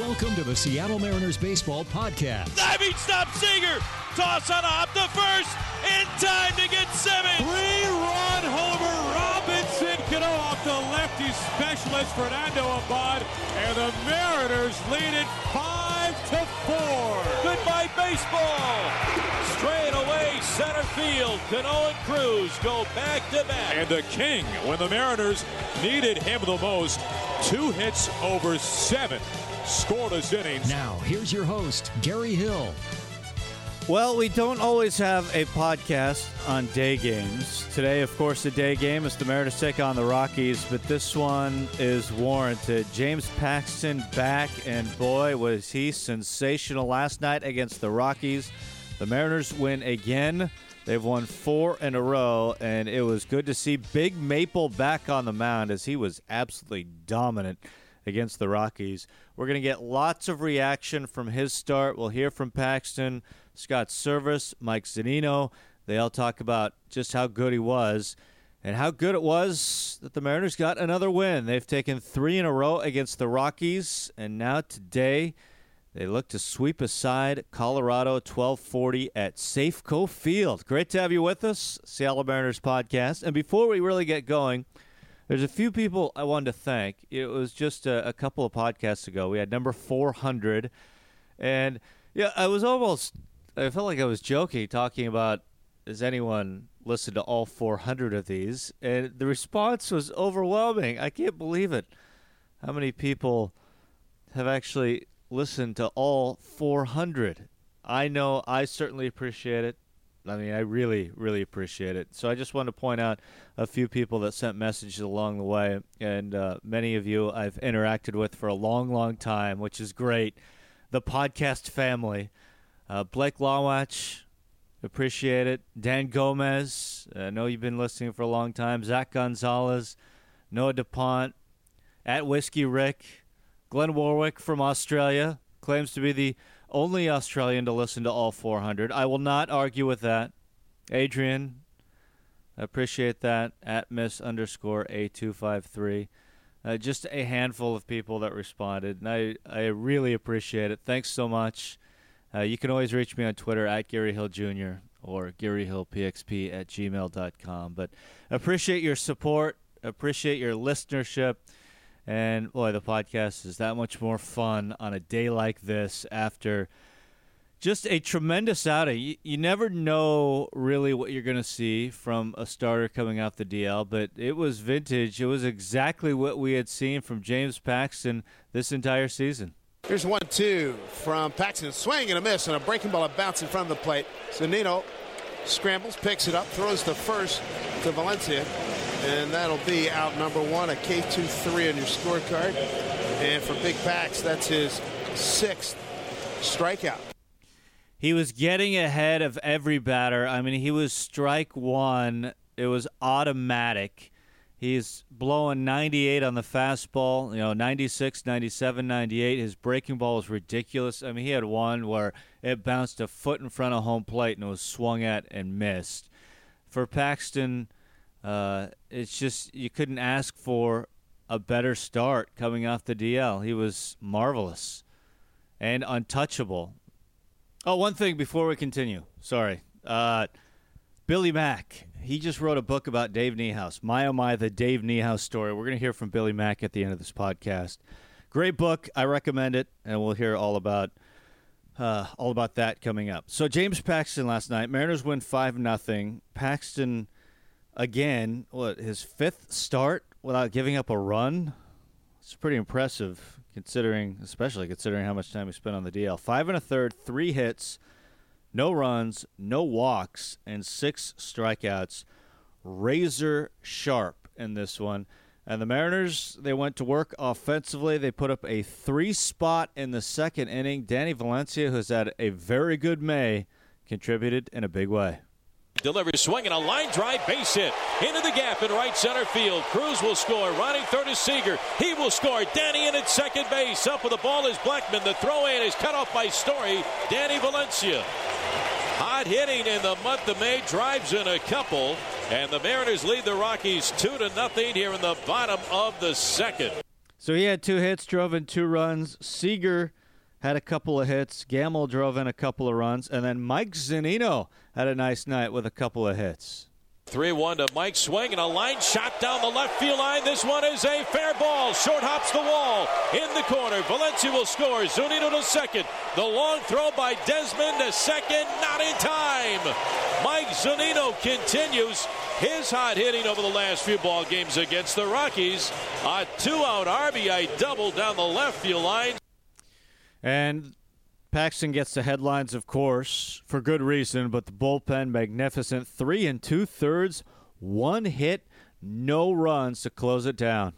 Welcome to the Seattle Mariners Baseball Podcast. Diving stop Seager. Toss on a hop to first. In time to get Simmons. Three-run homer. Robinson Cano off the lefty specialist Fernando Abad. And the Mariners lead it 5 to 4. Goodbye baseball. Straight away center field. Cano and Cruz go back to back. And the king, when the Mariners needed him the most, two hits over seven scoreless innings. Now, here's your host, Gary Hill. Well, we don't always have a podcast on day games. Today, of course, the day game is the Mariners take on the Rockies, but this one is warranted. James Paxton back, and boy, was he sensational last night against the Rockies. The Mariners win again. They've won four in a row, and it was good to see Big Maple back on the mound as he was absolutely dominant against the Rockies. We're going to get lots of reaction from his start. We'll hear from Paxton, Scott Servais, Mike Zunino. They all talk about just how good he was and how good it was that the Mariners got another win. They've taken three in a row against the Rockies, and now today they look to sweep aside Colorado 1240 at Safeco Field. Great to have you with us, Seattle Mariners podcast. And before we really get going, there's a few people I wanted to thank. It was just a, a, couple of podcasts ago. We had number 400. And yeah, I was almost, I felt like I was joking, talking about, has anyone listened to all 400 of these? And the response was overwhelming. I can't believe it. How many people have actually listened to all 400? I know I certainly appreciate it. I mean, I really, really appreciate it. So I just want to point out a few people that sent messages along the way, and uh, many of you I've interacted with for a long, long time, which is great. The podcast family, uh, Blake Lawatch, appreciate it. Dan Gomez, I know you've been listening for a long time. Zach Gonzalez, Noah DuPont, at Whiskey Rick, Glenn Warwick from Australia claims to be the only Australian to listen to all 400. I will not argue with that. Adrian, appreciate that. At Miss underscore A253. Uh, just a handful of people that responded, and I, I really appreciate it. Thanks so much. Uh, you can always reach me on Twitter at Gary Hill Jr. or GaryHillPXP at gmail.com. But appreciate your support, appreciate your listenership. And boy, the podcast is that much more fun on a day like this after just a tremendous outing. You, you never know really what you're going to see from a starter coming off the DL, but it was vintage. It was exactly what we had seen from James Paxton this entire season. Here's one two from Paxton. Swing and a miss, and a breaking ball, a bounce in front of the plate. Zunino scrambles, picks it up, throws the first to Valencia. And that'll be out number one, a K2-3 on your scorecard. And for Big Pax, that's his sixth strikeout. He was getting ahead of every batter. I mean, he was strike one. It was automatic. He's blowing 98 on the fastball, you know, 96, 97, 98. His breaking ball was ridiculous. I mean, he had one where it bounced a foot in front of home plate and was swung at and missed. For Paxton, uh, it's just you couldn't ask for a better start coming off the DL. He was marvelous and untouchable. Oh, one thing before we continue. Sorry. Uh, Billy Mack. He just wrote a book about Dave Niehaus. My oh my, the Dave Niehaus story. We're going to hear from Billy Mack at the end of this podcast. Great book. I recommend it, and we'll hear all about uh, all about that coming up. So James Paxton last night. Mariners win five nothing. Paxton again, what his fifth start without giving up a run. It's pretty impressive, considering, especially considering how much time he spent on the DL. Five and a third, three hits, no runs, no walks, and six strikeouts. Razor sharp in this one. And the Mariners, they went to work offensively. They put up a three spot in the second inning. Danny Valencia, who's had a very good May, contributed in a big way. Delivers swinging a line drive base hit into the gap in right center field. Cruz will score. Running third is Seager. He will score. Danny in at second base. Up with the ball is Blackmon. The throw in is cut off by Story. Danny Valencia. Hot hitting in the month of May drives in a couple, and the Mariners lead the Rockies two to nothing here in the bottom of the second. So he had two hits, drove in two runs. Seager had a couple of hits. Gamel drove in a couple of runs. And then Mike Zunino had a nice night with a couple of hits. 3 1 to Mike Swing and a line shot down the left field line. This one is a fair ball. Short hops the wall in the corner. Valencia will score. Zunino to second. The long throw by Desmond to second. Not in time. Mike Zunino continues his hot hitting over the last few ball games against the Rockies. A two out RBI double down the left field line. And Paxton gets the headlines, of course, for good reason, but the bullpen magnificent. Three and two thirds, one hit, no runs to close it down.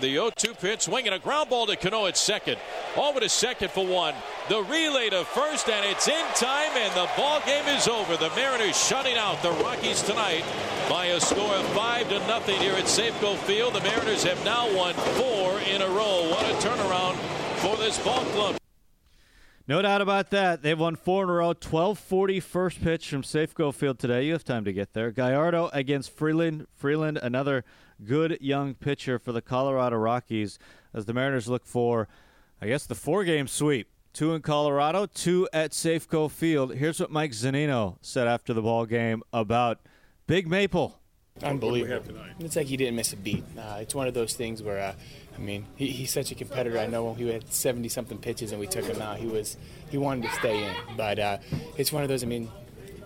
The 0 2 pitch, swinging a ground ball to Cano at second. Over to second for one. The relay to first, and it's in time, and the ball game is over. The Mariners shutting out the Rockies tonight by a score of 5 to nothing here at Safeco Field. The Mariners have now won four in a row. What a turnaround for this ball club. No doubt about that. They've won four in a row. 1240 first pitch from Safeco Field today. You have time to get there. Gallardo against Freeland. Freeland, another good young pitcher for the Colorado Rockies as the Mariners look for, I guess, the four game sweep. Two in Colorado, two at Safeco Field. Here's what Mike Zunino said after the ball game about Big Maple. Unbelievable. It's like he didn't miss a beat. Uh, it's one of those things where, uh, I mean, he, he's such a competitor. I know when he had 70 something pitches and we took him out, he was he wanted to stay in. But uh, it's one of those. I mean,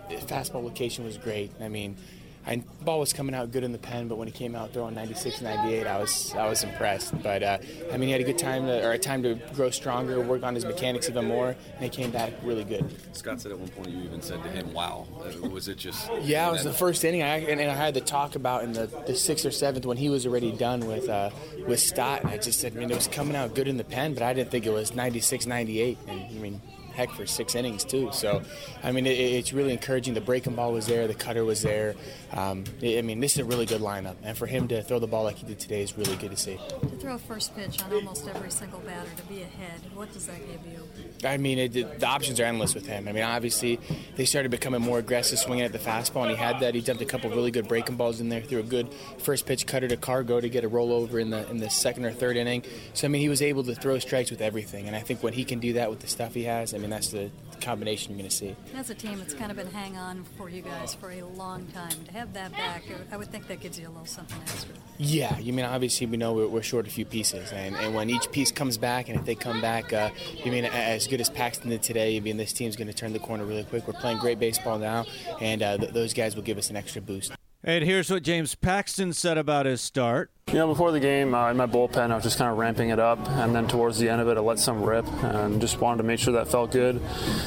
fastball location was great. I mean, I, ball was coming out good in the pen, but when he came out throwing 96, 98, I was I was impressed. But uh, I mean, he had a good time to, or a time to grow stronger, work on his mechanics even more, and he came back really good. Scott said at one point you even said to him, "Wow, uh, was it just?" Yeah, it was the first inning, I, and, and, I had to talk about in the, the sixth or seventh when he was already done with uh, with Stott, and I just said, I mean, it was coming out good in the pen, but I didn't think it was 96, 98, and I mean heck for six innings too. So, I mean, it, it's really encouraging. The breaking ball was there, the cutter was there. Um, I mean, this is a really good lineup, and for him to throw the ball like he did today is really good to see. To throw first pitch on almost every single batter to be ahead, what does that give you? I mean, it, the options are endless with him. I mean, obviously, they started becoming more aggressive, swinging at the fastball, and he had that. He dumped a couple really good breaking balls in there, threw a good first pitch cutter to Cargo to get a rollover in the in the second or third inning. So I mean, he was able to throw strikes with everything, and I think when he can do that with the stuff he has, I mean, that's the combination you're going to see. As a team, it's kind of been hang on for you guys for a long time. To have that back, I would think that gives you a little something extra. Yeah, you mean obviously we know we're, we're short a few pieces, and, and when each piece comes back, and if they come back, uh, you mean as good as Paxton did today, you mean this team's going to turn the corner really quick. We're playing great baseball now, and uh, th- those guys will give us an extra boost. And here's what James Paxton said about his start. You know, before the game, uh, in my bullpen, I was just kind of ramping it up, and then towards the end of it, I let some rip, and just wanted to make sure that felt good.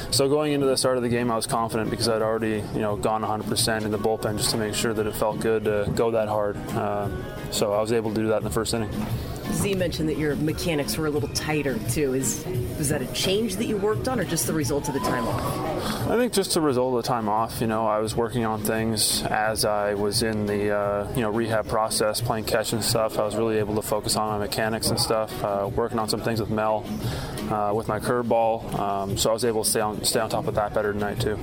So going into the start of the game, I was confident because I'd already, you know, gone 100% in the bullpen just to make sure that it felt good to go that hard. Uh, so I was able to do that in the first inning. Z mentioned that your mechanics were a little tighter too. Is was that a change that you worked on, or just the result of the time off? I think just the result of the time off. You know, I was working on things as I was in the uh, you know rehab process, playing catch and stuff. I was really able to focus on my mechanics and stuff, uh, working on some things with Mel, uh, with my curveball. Um, so I was able to stay on stay on top of that better tonight too.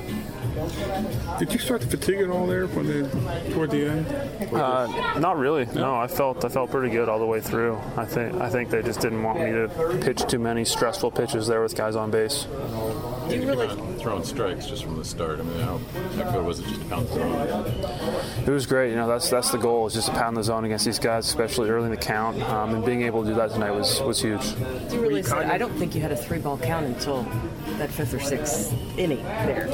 Did you start to fatigue at all there when the, toward the end? Uh, not really. No, I felt I felt pretty good all the way through. I think I think they just didn't want me to pitch too many stressful pitches there with guys on base. Do you really throwing strikes just from the start? I mean, how, how good was it just to pound the zone? It was great. You know, that's that's the goal is just to pound the zone against these guys, especially early in the count. Um, and being able to do that tonight was was huge. Do you realize that I don't think you had a three ball count until that fifth or sixth inning there.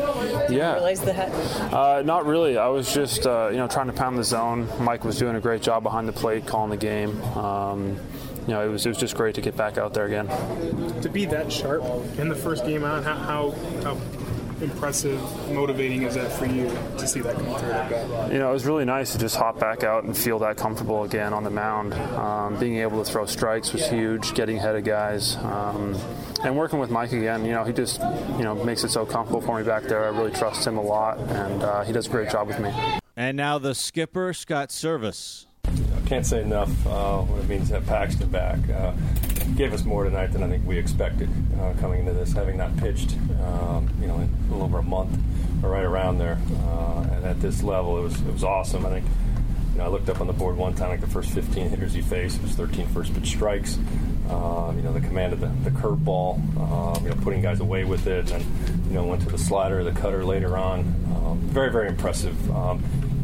Do yeah. realize that? Uh, not really. I was just uh, you know trying to pound the zone. Mike was doing a great job behind the plate, calling the game. Um, you know, it was it was just great to get back out there again. To be that sharp in the first game out, how how, how impressive, motivating is that for you to see that come through like that? You know, it was really nice to just hop back out and feel that comfortable again on the mound. Um, being able to throw strikes was huge, getting ahead of guys. Um, and working with Mike again, you know, he just, you know, makes it so comfortable for me back there. I really trust him a lot, and uh, he does a great job with me. And now the skipper, Scott Servais. I can't say enough uh, what it means to have Paxton back. Uh, gave us more tonight than I think we expected uh, coming into this, having not pitched, um, you know, in a little over a month or right around there. Uh, and at this level, it was it was awesome. I think You know, I looked up on the board one time, like the first 15 hitters he faced, it was 13 first pitch strikes. Uh, you know, the command of the, the curveball, uh, you know, putting guys away with it, and you know, went to the slider, the cutter later on. Um, very, very impressive.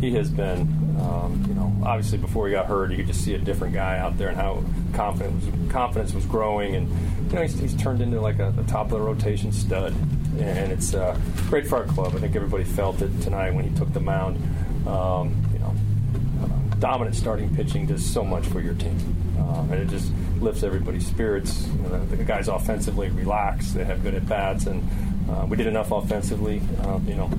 He has been, um, you know, obviously before he got hurt, you could just see a different guy out there and how confidence was, confidence was growing, and you know, he's, he's turned into like a, a top of the rotation stud, and it's uh, great for our club. I think everybody felt it tonight when he took the mound. Um, you know, uh, dominant starting pitching does so much for your team, um, and it just lifts everybody's spirits. You know, the, the, guys offensively relax; they have good at bats, and uh, we did enough offensively. Uh, you know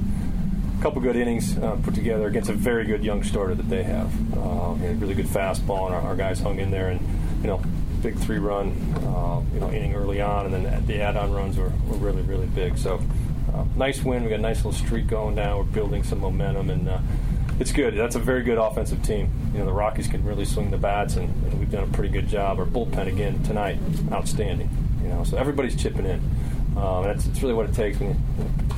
couple good innings uh, put together against a very good young starter that they have. Uh, really good fastball, and our, our, guys hung in there. And you know, big three-run, uh, you know, inning early on, and then the add-on runs were, were really, really big. So, uh, nice win. We got a nice little streak going now. We're building some momentum, and uh, it's good. That's a very good offensive team. You know, the Rockies can really swing the bats, and, and we've done a pretty good job. Our bullpen again tonight, outstanding. You know, so everybody's chipping in. Um, that's, that's really what it takes when you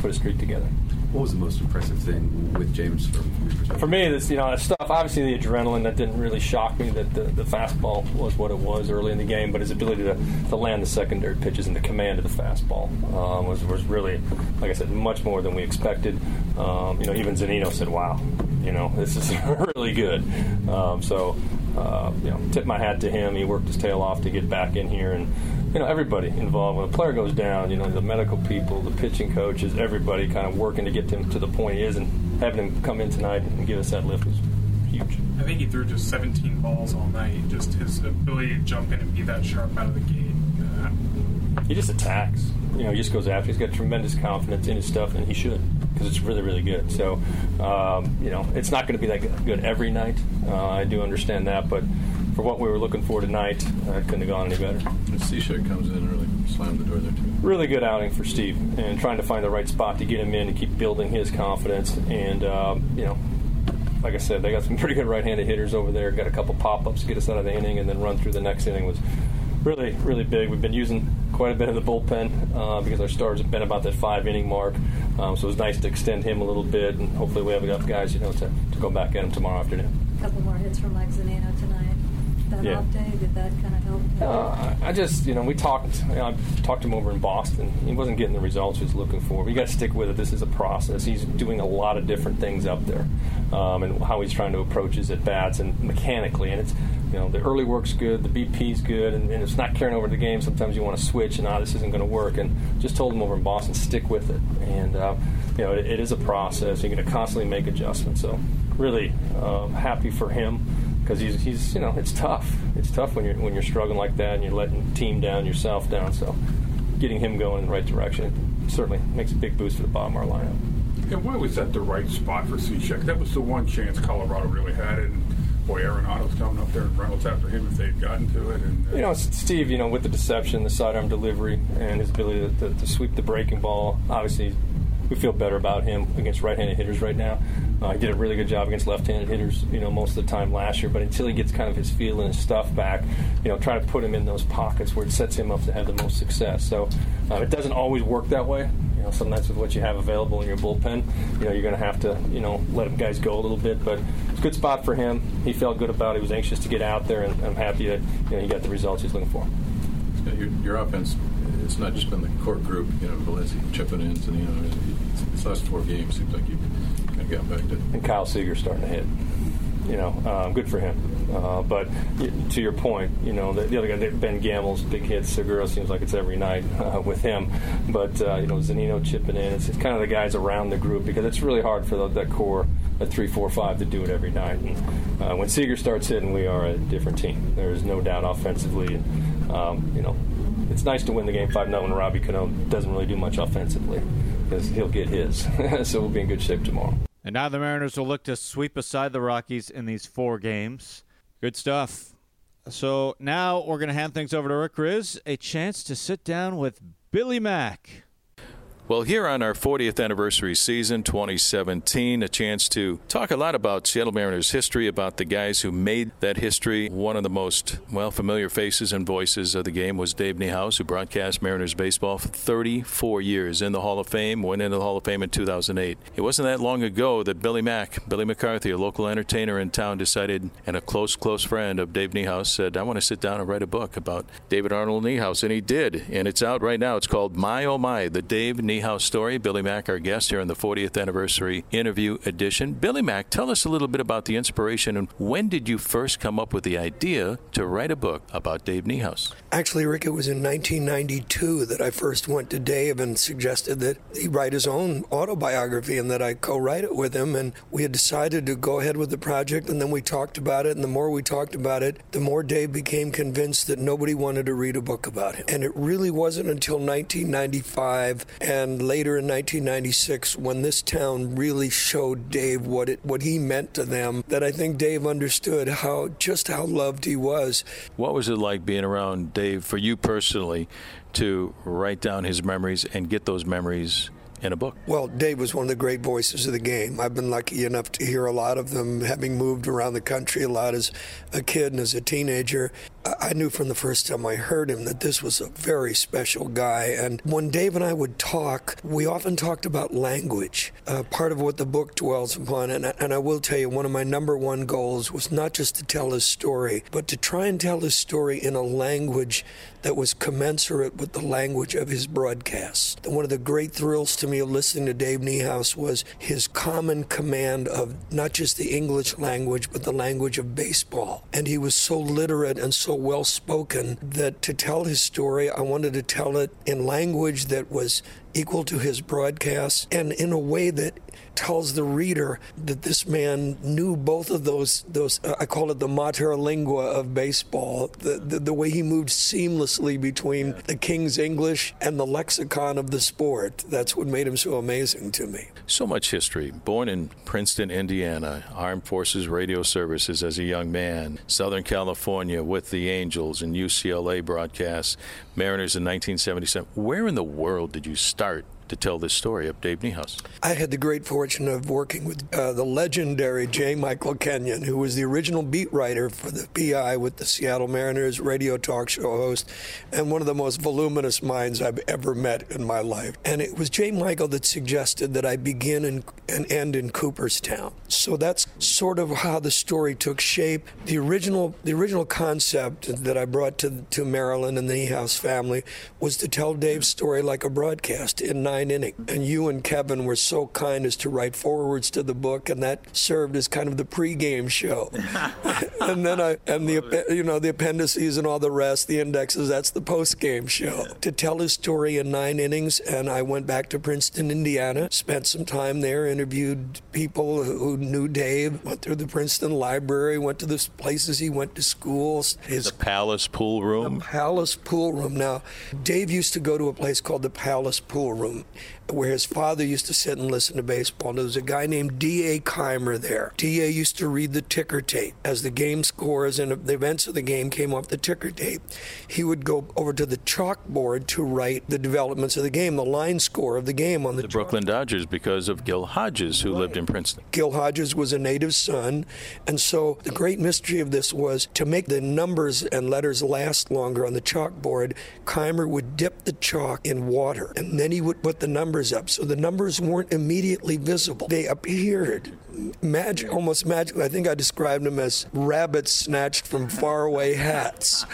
put a streak together. What was the most impressive thing with James from your perspective? For me, this you know stuff. Obviously, the adrenaline that didn't really shock me that the, the fastball was what it was early in the game, but his ability to, to land the secondary pitches and the command of the fastball um, was was really, like I said, much more than we expected. Um, you know, even Zunino said, "Wow, you know, this is really good." Um, so, uh, you know, tip my hat to him. He worked his tail off to get back in here and you know everybody involved. When a player goes down, you know the medical people, the pitching coaches, everybody kind of working to get him to the point he is, and having him come in tonight and give us that lift was huge. I think he threw just 17 balls all night. Just his ability to jump in and be that sharp out of the gate. Uh, he just attacks. You know, he just goes after. He's got tremendous confidence in his stuff, and he should because it's really, really good. So, um, you know, it's not going to be that good every night. Uh, I do understand that, but for what we were looking for tonight, uh, it couldn't have gone any better. Cishek comes in and really slammed the door there too. Really good outing for Steve, and trying to find the right spot to get him in and keep building his confidence. And um, you know, like I said, they got some pretty good right-handed hitters over there. Got a couple pop-ups to get us out of the inning, and then run through the next inning was really, really big. We've been using quite a bit of the bullpen uh, because our stars have been about that five-inning mark. Um, so it was nice to extend him a little bit, and hopefully we have enough guys, you know, to, to go back at him tomorrow afternoon. A couple more hits from Mike Zunino tonight that yeah. off day? Did that kind of help? Uh, I just, you know, we talked. You know, I talked to him over in Boston. He wasn't getting the results he was looking for. But you got to stick with it. This is a process. He's doing a lot of different things up there, um, and how he's trying to approach his at bats and mechanically. And it's, you know, the early work's good, the BP's good, and, and it's not carrying over to the game. Sometimes you want to switch, and ah, this isn't going to work. And just told him over in Boston, stick with it. And uh, you know, it, it is a process. You're going to constantly make adjustments. So really um, happy for him because he's, he's you know it's tough. It's tough when you're when you're struggling like that and you're letting team down, yourself down. So getting him going in the right direction certainly makes a big boost for the bottom of our lineup. And why was that the right spot for Cishek? That was the one chance Colorado really had, and boy, Arenado's coming up there and Reynolds after him if they'd gotten to it. And, uh, you know, Steve, you know, with the deception, the sidearm delivery, and his ability to, to, to sweep the breaking ball, obviously we feel better about him against right-handed hitters right now. Uh, he did a really good job against left-handed hitters, you know, most of the time last year. But until he gets kind of his feel and his stuff back, you know, try to put him in those pockets where it sets him up to have the most success. So uh, it doesn't always work that way. You know, sometimes with what you have available in your bullpen, you know, you're going to have to, you know, let guys go a little bit. But it's a good spot for him. He felt good about it. He was anxious to get out there, and I'm happy that you know he got the results he's looking for. Yeah, your, your offense it's not just been the core group, you know, Valencia chipping in, and you know, it's, last four games seems like you've kind of gotten back to. And Kyle Seager starting to hit. You know, um, good for him. Uh, but to your point, you know, the, the other guy, Ben Gamel's big hit. Segura seems like it's every night uh, with him. But uh, you know, Zunino chipping in. It's, it's, kind of the guys around the group because it's really hard for the, that core, that three, four, five, to do it every night. And uh, when Seager starts hitting, we are a different team. There is no doubt offensively. And, um, you know, it's nice to win the game 5 0 when Robbie Cano doesn't really do much offensively because he'll get his. so we'll be in good shape tomorrow. And now the Mariners will look to sweep aside the Rockies in these four games. Good stuff. So now we're going to hand things over to Rick Rizzs, a chance to sit down with Billy Mack. Well, here on our 40th anniversary season, 2017, a chance to talk a lot about Seattle Mariners history, about the guys who made that history. One of the most, well, familiar faces and voices of the game was Dave Niehaus, who broadcast Mariners baseball for 34 years in the Hall of Fame, went into the Hall of Fame in 2008. It wasn't that long ago that Billy Mack, Billy McCarthy, a local entertainer in town, decided, and a close, close friend of Dave Niehaus said, I want to sit down and write a book about David Arnold Niehaus. And he did. And it's out right now. It's called My Oh My, the Dave Niehaus House story. Billy Mack, our guest here on the 40th anniversary interview edition. Billy Mack, tell us a little bit about the inspiration and when did you first come up with the idea to write a book about Dave Niehaus? Actually, Rick, it was in 1992 that I first went to Dave and suggested that he write his own autobiography and that I co write it with him. And we had decided to go ahead with the project, and then we talked about it. And the more we talked about it, the more Dave became convinced that nobody wanted to read a book about him. And it really wasn't until 1995 and later in 1996 when this town really showed Dave what it what he meant to them that I think Dave understood how just how loved he was. What was it like being around Dave for you personally to write down his memories and get those memories in a book? Well, Dave was one of the great voices of the game. I've been lucky enough to hear a lot of them, having moved around the country a lot as a kid and as a teenager. I knew from the first time I heard him that this was a very special guy. And when Dave and I would talk, we often talked about language, uh, part of what the book dwells upon. And, and I will tell you, one of my number one goals was not just to tell his story, but to try and tell his story in a language that was commensurate with the language of his broadcasts. One of the great thrills to me of listening to Dave Niehaus was his common command of not just the English language, but the language of baseball. And he was so literate and so well spoken that to tell his story, I wanted to tell it in language that was equal to his broadcasts and in a way that tells the reader that this man knew both of those those uh, I call it the mater lingua of baseball the, the, the way he moved seamlessly between the king's English and the lexicon of the sport. That's what made him so amazing to me. So much history. Born in Princeton Indiana armed forces radio services as a young man. Southern California with the Angels and UCLA broadcasts. Mariners in 1977 where in the world did you start to tell this story of Dave Niehaus. I had the great fortune of working with uh, the legendary J. Michael Kenyon, who was the original beat writer for the PI with the Seattle Mariners radio talk show host, and one of the most voluminous minds I've ever met in my life. And it was J. Michael that suggested that I begin in, and end in Cooperstown. So that's sort of how the story took shape. The original, the original concept that I brought to to Marilyn and the Niehaus family was to tell Dave's story like a broadcast in nine nine inning. And you and Kevin were so kind as to write forwards to the book, and that served as kind of the pregame show. and then I and the you know the appendices and all the rest, the indexes. That's the postgame show. To tell his story in nine innings, and I went back to Princeton, Indiana, spent some time there, interviewed people who knew Dave, went through the Princeton Library, went to the places he went to schools. His the Palace Pool Room. The Palace Pool Room. Now, Dave used to go to a place called the Palace Pool Room where his father used to sit and listen to baseball. And There was a guy named D.A. Keimer there. D.A. used to read the ticker tape as the game scores and the events of the game came off the ticker tape. He would go over to the chalkboard to write the developments of the game, the line score of the game on the, the Brooklyn Dodgers because of Gil Hodges, who right. lived in Princeton. Gil Hodges was a native son, and so the great mystery of this was to make the numbers and letters last longer on the chalkboard. Keimer would dip the chalk in water, and then he would put the numbers up. So the numbers weren't immediately visible. They appeared magic, almost magical. I think I described them as rabbits snatched from faraway hats.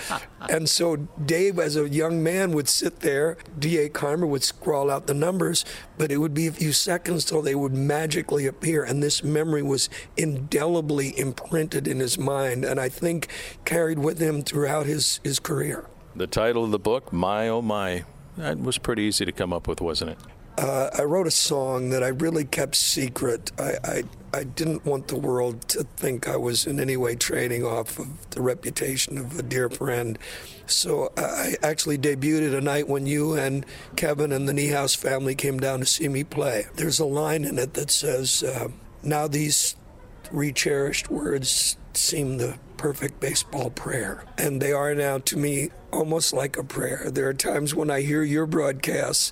And so Dave, as a young man, would sit there. D.A. Keimer would scrawl out the numbers, but it would be a few seconds till they would magically appear. And this memory was indelibly imprinted in his mind, and I think carried with him throughout his, his career. The title of the book, My Oh My, that was pretty easy to come up with, wasn't it? Uh, I wrote a song that I really kept secret. I, I, I didn't want the world to think I was in any way trading off of the reputation of a dear friend. So I actually debuted it a night when you and Kevin and the Niehaus family came down to see me play. There's a line in it that says, uh, "Now these three cherished words seem the perfect baseball prayer. And they are now to me almost like a prayer. There are times when I hear your broadcasts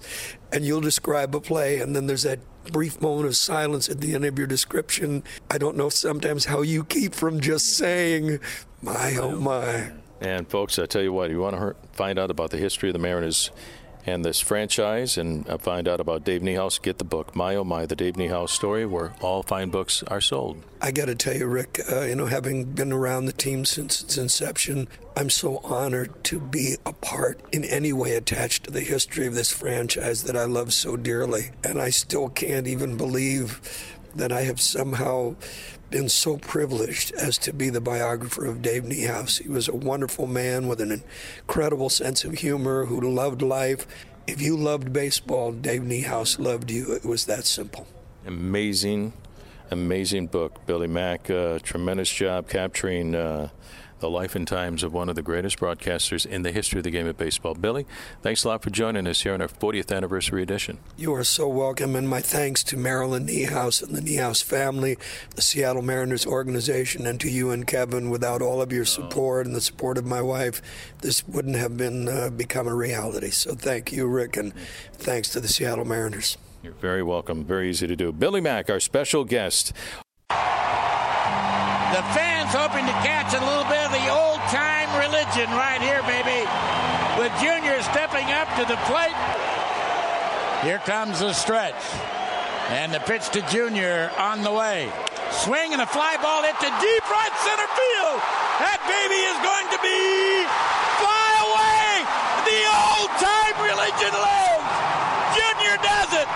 and you'll describe a play, and then there's that brief moment of silence at the end of your description. I don't know sometimes how you keep from just saying, my, oh my. And folks, I tell you what, you want to find out about the history of the Mariners and this franchise and uh, find out about Dave Niehaus, get the book, My Oh My, the Dave Niehaus story, where all fine books are sold. I got to tell you, Rick, uh, you know, having been around the team since its inception, I'm so honored to be a part in any way attached to the history of this franchise that I love so dearly. And I still can't even believe that I have somehow been so privileged as to be the biographer of Dave Niehaus. He was a wonderful man with an incredible sense of humor who loved life. If you loved baseball, Dave Niehaus loved you. It was that simple. Amazing, amazing book. Billy Mack, uh, tremendous job capturing. Uh, the life and times of one of the greatest broadcasters in the history of the game of baseball. Billy, thanks a lot for joining us here on our 40th anniversary edition. You are so welcome, and my thanks to Marilyn Niehaus and the Niehaus family, the Seattle Mariners organization, and to you and Kevin. Without all of your support and the support of my wife, this wouldn't have been uh, become a reality. So thank you, Rick, and thanks to the Seattle Mariners. You're very welcome. Very easy to do. Billy Mack, our special guest. The fans hoping to catch a little bit action right here, baby, with Junior stepping up to the plate. Here comes the stretch. And the pitch to Junior on the way. Swing and a fly ball into deep right center field. That baby is going to be fly away. The old time religion lives. Junior does it.